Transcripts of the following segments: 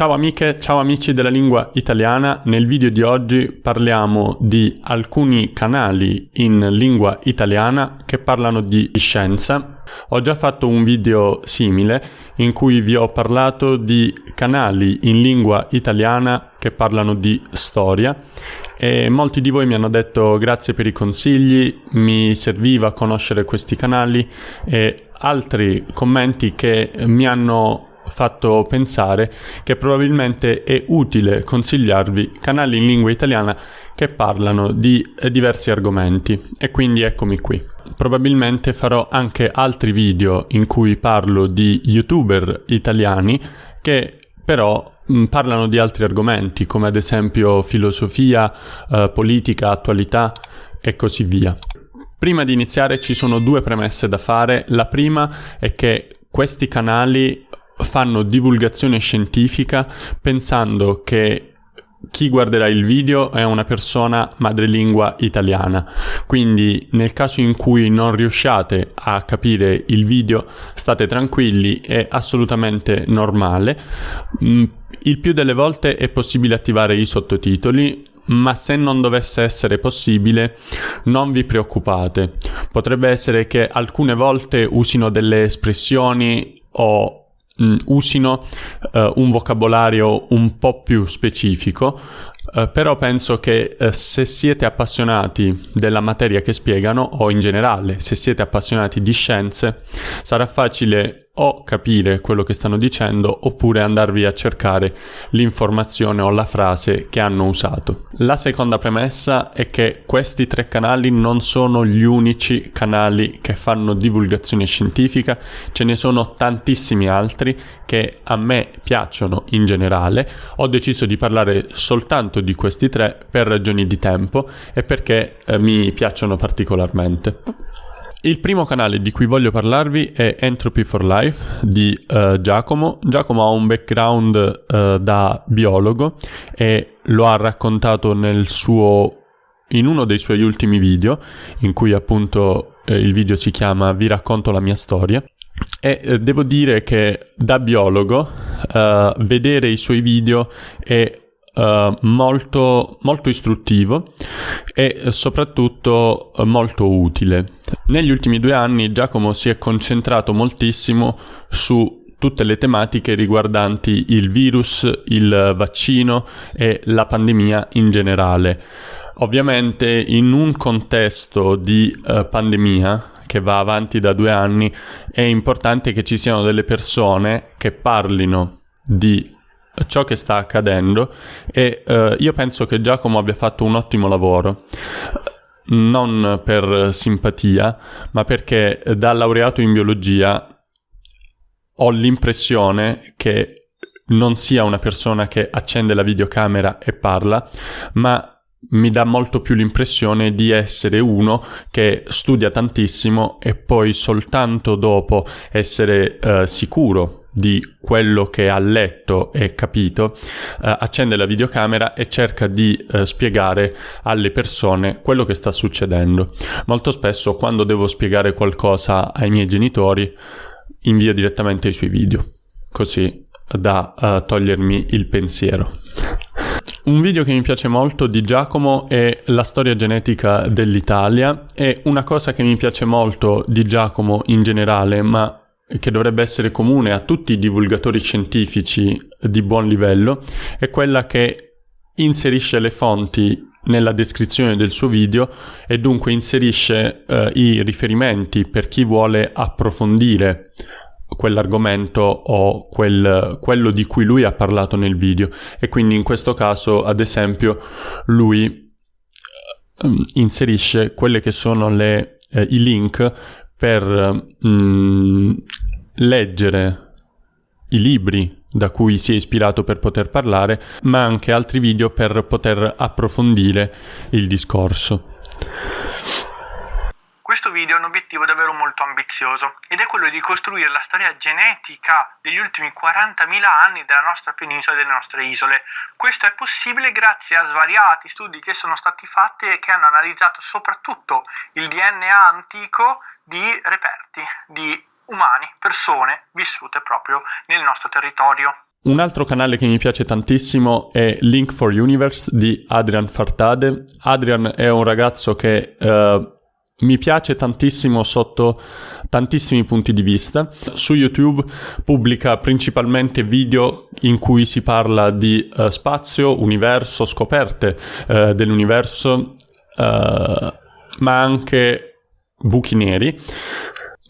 Ciao amiche, ciao amici della lingua italiana, nel video di oggi parliamo di alcuni canali in lingua italiana che parlano di scienza. Ho già fatto un video simile in cui vi ho parlato di canali in lingua italiana che parlano di storia e molti di voi mi hanno detto grazie per i consigli, mi serviva conoscere questi canali e altri commenti che mi hanno fatto pensare che probabilmente è utile consigliarvi canali in lingua italiana che parlano di eh, diversi argomenti e quindi eccomi qui. Probabilmente farò anche altri video in cui parlo di youtuber italiani che però mh, parlano di altri argomenti come ad esempio filosofia, eh, politica, attualità e così via. Prima di iniziare ci sono due premesse da fare. La prima è che questi canali fanno divulgazione scientifica pensando che chi guarderà il video è una persona madrelingua italiana. Quindi nel caso in cui non riusciate a capire il video, state tranquilli, è assolutamente normale. Mm, il più delle volte è possibile attivare i sottotitoli, ma se non dovesse essere possibile, non vi preoccupate. Potrebbe essere che alcune volte usino delle espressioni o mh, mm, usino uh, un vocabolario un po' più specifico, uh, però penso che uh, se siete appassionati della materia che spiegano o in generale se siete appassionati di scienze, sarà facile o capire quello che stanno dicendo oppure andarvi a cercare l'informazione o la frase che hanno usato. La seconda premessa è che questi tre canali non sono gli unici canali che fanno divulgazione scientifica, ce ne sono tantissimi altri che a me piacciono in generale. Ho deciso di parlare soltanto di questi tre per ragioni di tempo e perché eh, mi piacciono particolarmente. Il primo canale di cui voglio parlarvi è Entropy for Life di uh, Giacomo. Giacomo ha un background uh, da biologo e lo ha raccontato nel suo in uno dei suoi ultimi video, in cui appunto eh, il video si chiama Vi racconto la mia storia. E eh, devo dire che da biologo uh, vedere i suoi video è Uh, molto, molto istruttivo e soprattutto uh, molto utile. Negli ultimi due anni Giacomo si è concentrato moltissimo su tutte le tematiche riguardanti il virus, il vaccino e la pandemia in generale. Ovviamente in un contesto di uh, pandemia che va avanti da due anni è importante che ci siano delle persone che parlino di ciò che sta accadendo e uh, io penso che Giacomo abbia fatto un ottimo lavoro non per simpatia, ma perché da laureato in biologia ho l'impressione che non sia una persona che accende la videocamera e parla, ma mi dà molto più l'impressione di essere uno che studia tantissimo e poi soltanto dopo essere uh, sicuro di quello che ha letto e capito, eh, accende la videocamera e cerca di eh, spiegare alle persone quello che sta succedendo. Molto spesso quando devo spiegare qualcosa ai miei genitori invio direttamente i suoi video, così da uh, togliermi il pensiero. Un video che mi piace molto di Giacomo è la storia genetica dell'Italia e una cosa che mi piace molto di Giacomo in generale, ma che dovrebbe essere comune a tutti i divulgatori scientifici di buon livello, è quella che inserisce le fonti nella descrizione del suo video e dunque inserisce eh, i riferimenti per chi vuole approfondire quell'argomento o quel, quello di cui lui ha parlato nel video. E quindi in questo caso ad esempio lui eh, inserisce quelle che sono le, eh, i link per mh, mm, leggere i libri da cui si è ispirato per poter parlare, ma anche altri video per poter approfondire il discorso. Questo video ha un obiettivo davvero molto ambizioso ed è quello di costruire la storia genetica degli ultimi 40.000 anni della nostra penisola e delle nostre isole. Questo è possibile grazie a svariati studi che sono stati fatti e che hanno analizzato soprattutto il DNA antico di reperti, di umani, persone vissute proprio nel nostro territorio. Un altro canale che mi piace tantissimo è Link for Universe di Adrian Fartade. Adrian è un ragazzo che uh, mi piace tantissimo sotto tantissimi punti di vista. Su YouTube pubblica principalmente video in cui si parla di uh, spazio, universo, scoperte uh, dell'universo, uh, ma anche buchi neri.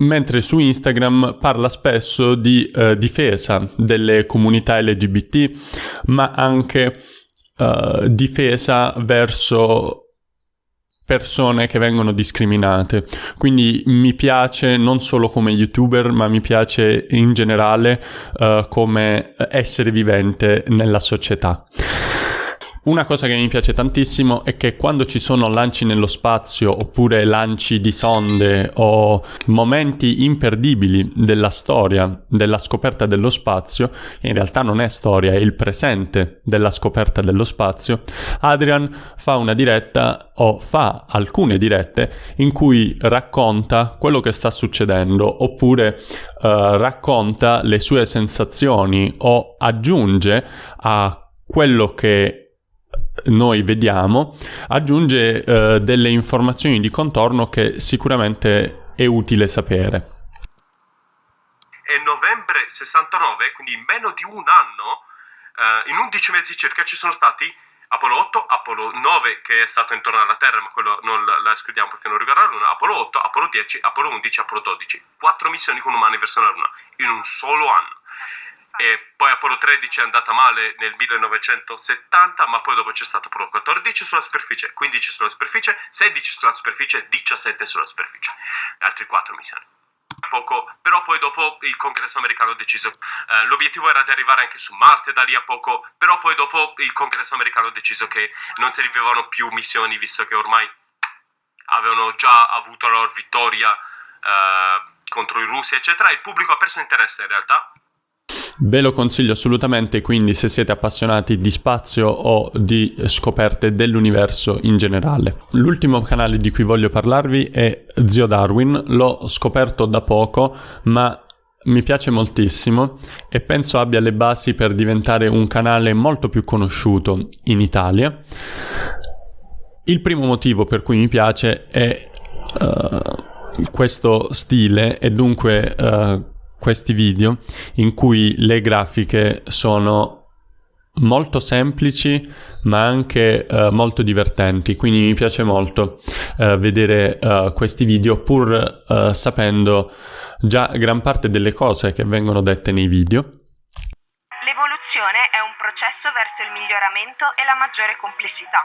Mentre su Instagram parla spesso di difesa delle comunità LGBT, ma anche difesa verso persone che vengono discriminate. Quindi mi piace non solo come youtuber, ma mi piace in generale uh, come essere vivente nella società. Una cosa che mi piace tantissimo è che quando ci sono lanci nello spazio oppure lanci di sonde o momenti imperdibili della storia, della scoperta dello spazio, in realtà non è storia, è il presente della scoperta dello spazio, Adrian fa una diretta o fa alcune dirette in cui racconta quello che sta succedendo oppure uh, racconta le sue sensazioni o aggiunge a quello che noi vediamo, aggiunge eh, delle informazioni di contorno che sicuramente è utile sapere. È novembre 69, quindi in meno di un anno, eh, in 11 mesi circa, ci sono stati Apollo 8, Apollo 9 che è stato intorno alla Terra, ma quello non la escludiamo perché non riguarda la Luna, Apollo 8, Apollo 10, Apollo 11, Apollo 12. Quattro missioni con umani verso la Luna in un solo anno e poi Apollo 13 è andata male nel 1970, ma poi dopo c'è stato Apollo 14 sulla superficie, 15 sulla superficie, 16 sulla superficie, 17 sulla superficie, altri 4 missioni. Poco, però poi dopo il congresso americano ha deciso eh, l'obiettivo era di arrivare anche su Marte da lì a poco però poi dopo il congresso americano ha deciso che non servivano più missioni visto che ormai avevano già avuto la loro vittoria eh, contro i russi eccetera. Il pubblico ha perso interesse in realtà Ve lo consiglio assolutamente, quindi se siete appassionati di spazio o di scoperte dell'universo in generale. L'ultimo canale di cui voglio parlarvi è Zio Darwin, l'ho scoperto da poco, ma mi piace moltissimo e penso abbia le basi per diventare un canale molto più conosciuto in Italia. Il primo motivo per cui mi piace è uh, questo stile e dunque uh, questi video in cui le grafiche sono molto semplici ma anche uh, molto divertenti quindi mi piace molto uh, vedere uh, questi video pur sapendo già gran parte delle cose che vengono dette nei video L'evoluzione è un processo verso il miglioramento e la maggiore complessità.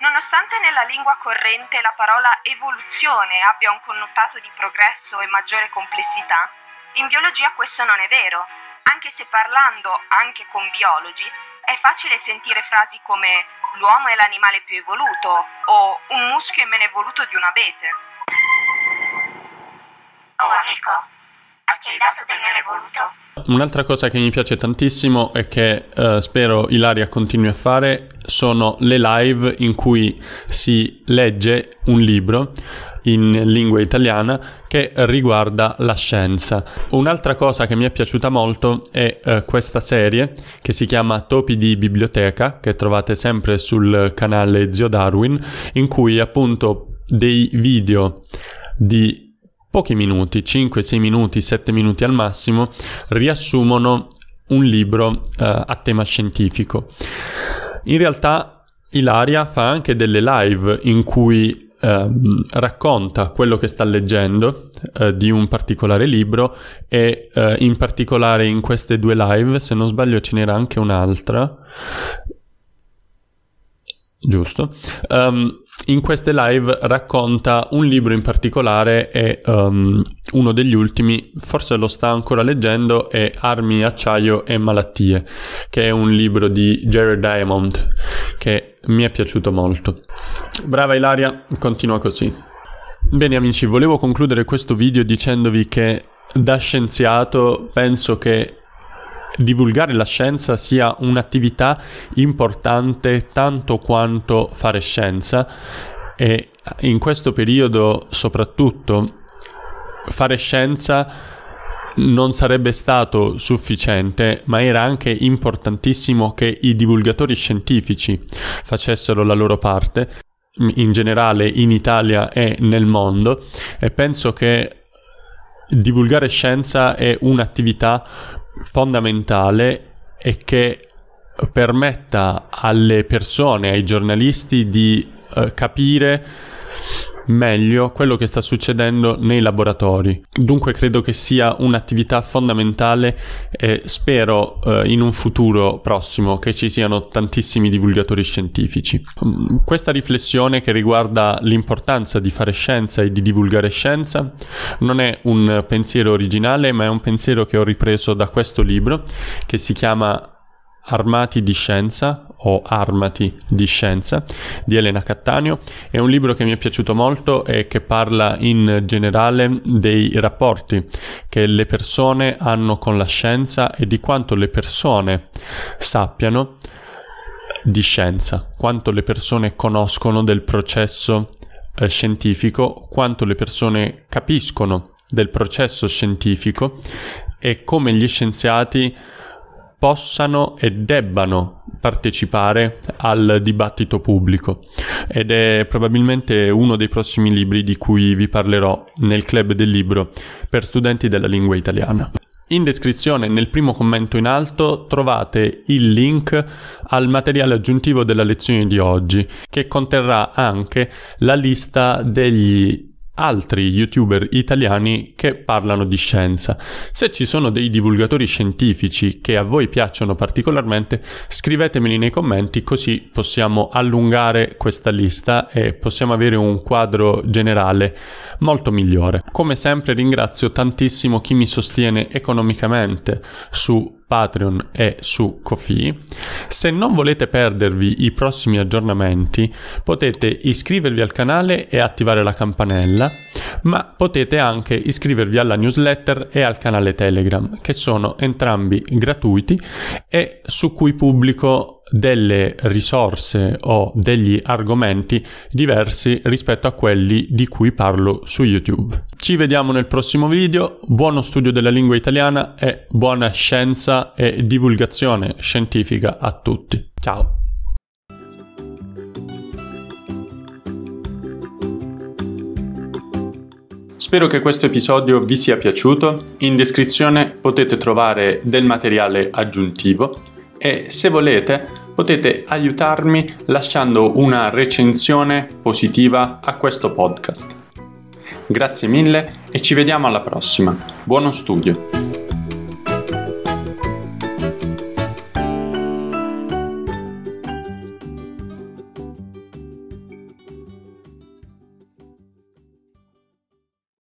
Nonostante nella lingua corrente la parola evoluzione abbia un connotato di progresso e maggiore complessità, in biologia questo non è vero, anche se parlando anche con biologi è facile sentire frasi come l'uomo è l'animale più evoluto o un muschio è meno evoluto di un abete. Oh amico, a chi hai dato del meno evoluto? Un'altra cosa che mi piace tantissimo e che uh, spero Ilaria continui a fare sono le live in cui si legge un libro in lingua italiana che riguarda la scienza. Un'altra cosa che mi è piaciuta molto è uh, questa serie che si chiama Topi di biblioteca che trovate sempre sul canale Zio Darwin in cui appunto dei video di pochi minuti, 5, 6 minuti, 7 minuti al massimo, riassumono un libro eh, a tema scientifico. In realtà Ilaria fa anche delle live in cui eh, racconta quello che sta leggendo eh, di un particolare libro e eh, in particolare in queste due live, se non sbaglio ce n'era anche un'altra, giusto, um, in queste live racconta un libro in particolare e um, uno degli ultimi, forse lo sta ancora leggendo, è Armi, acciaio e malattie, che è un libro di Jared Diamond che mi è piaciuto molto. Brava Ilaria, continua così. Bene amici, volevo concludere questo video dicendovi che da scienziato penso che divulgare la scienza sia un'attività importante tanto quanto fare scienza e in questo periodo soprattutto fare scienza non sarebbe stato sufficiente, ma era anche importantissimo che i divulgatori scientifici facessero la loro parte, in generale in Italia e nel mondo, e penso che divulgare scienza è un'attività fondamentale e che permetta alle persone, ai giornalisti di uh, capire meglio quello che sta succedendo nei laboratori. Dunque credo che sia un'attività fondamentale e spero eh, in un futuro prossimo che ci siano tantissimi divulgatori scientifici. Mm, questa riflessione che riguarda l'importanza di fare scienza e di divulgare scienza non è un pensiero originale, ma è un pensiero che ho ripreso da questo libro che si chiama Armati di Scienza o Armati di Scienza di Elena Cattaneo. È un libro che mi è piaciuto molto e che parla in generale dei rapporti che le persone hanno con la scienza e di quanto le persone sappiano di scienza, quanto le persone conoscono del processo eh, scientifico, quanto le persone capiscono del processo scientifico e come gli scienziati possano e debbano partecipare al dibattito pubblico ed è probabilmente uno dei prossimi libri di cui vi parlerò nel club del libro per studenti della lingua italiana. In descrizione nel primo commento in alto trovate il link al materiale aggiuntivo della lezione di oggi che conterrà anche la lista degli altri youtuber italiani che parlano di scienza. Se ci sono dei divulgatori scientifici che a voi piacciono particolarmente, scrivetemeli nei commenti così possiamo allungare questa lista e possiamo avere un quadro generale molto migliore. Come sempre ringrazio tantissimo chi mi sostiene economicamente su Patreon e su Kofi. Se non volete perdervi i prossimi aggiornamenti, potete iscrivervi al canale e attivare la campanella, ma potete anche iscrivervi alla newsletter e al canale Telegram, che sono entrambi gratuiti e su cui pubblico delle risorse o degli argomenti diversi rispetto a quelli di cui parlo su YouTube. Ci vediamo nel prossimo video, buono studio della lingua italiana e buona scienza e divulgazione scientifica a tutti. Ciao! Spero che questo episodio vi sia piaciuto. In descrizione potete trovare del materiale aggiuntivo e se volete potete aiutarmi lasciando una recensione positiva a questo podcast. Grazie mille e ci vediamo alla prossima. Buono studio!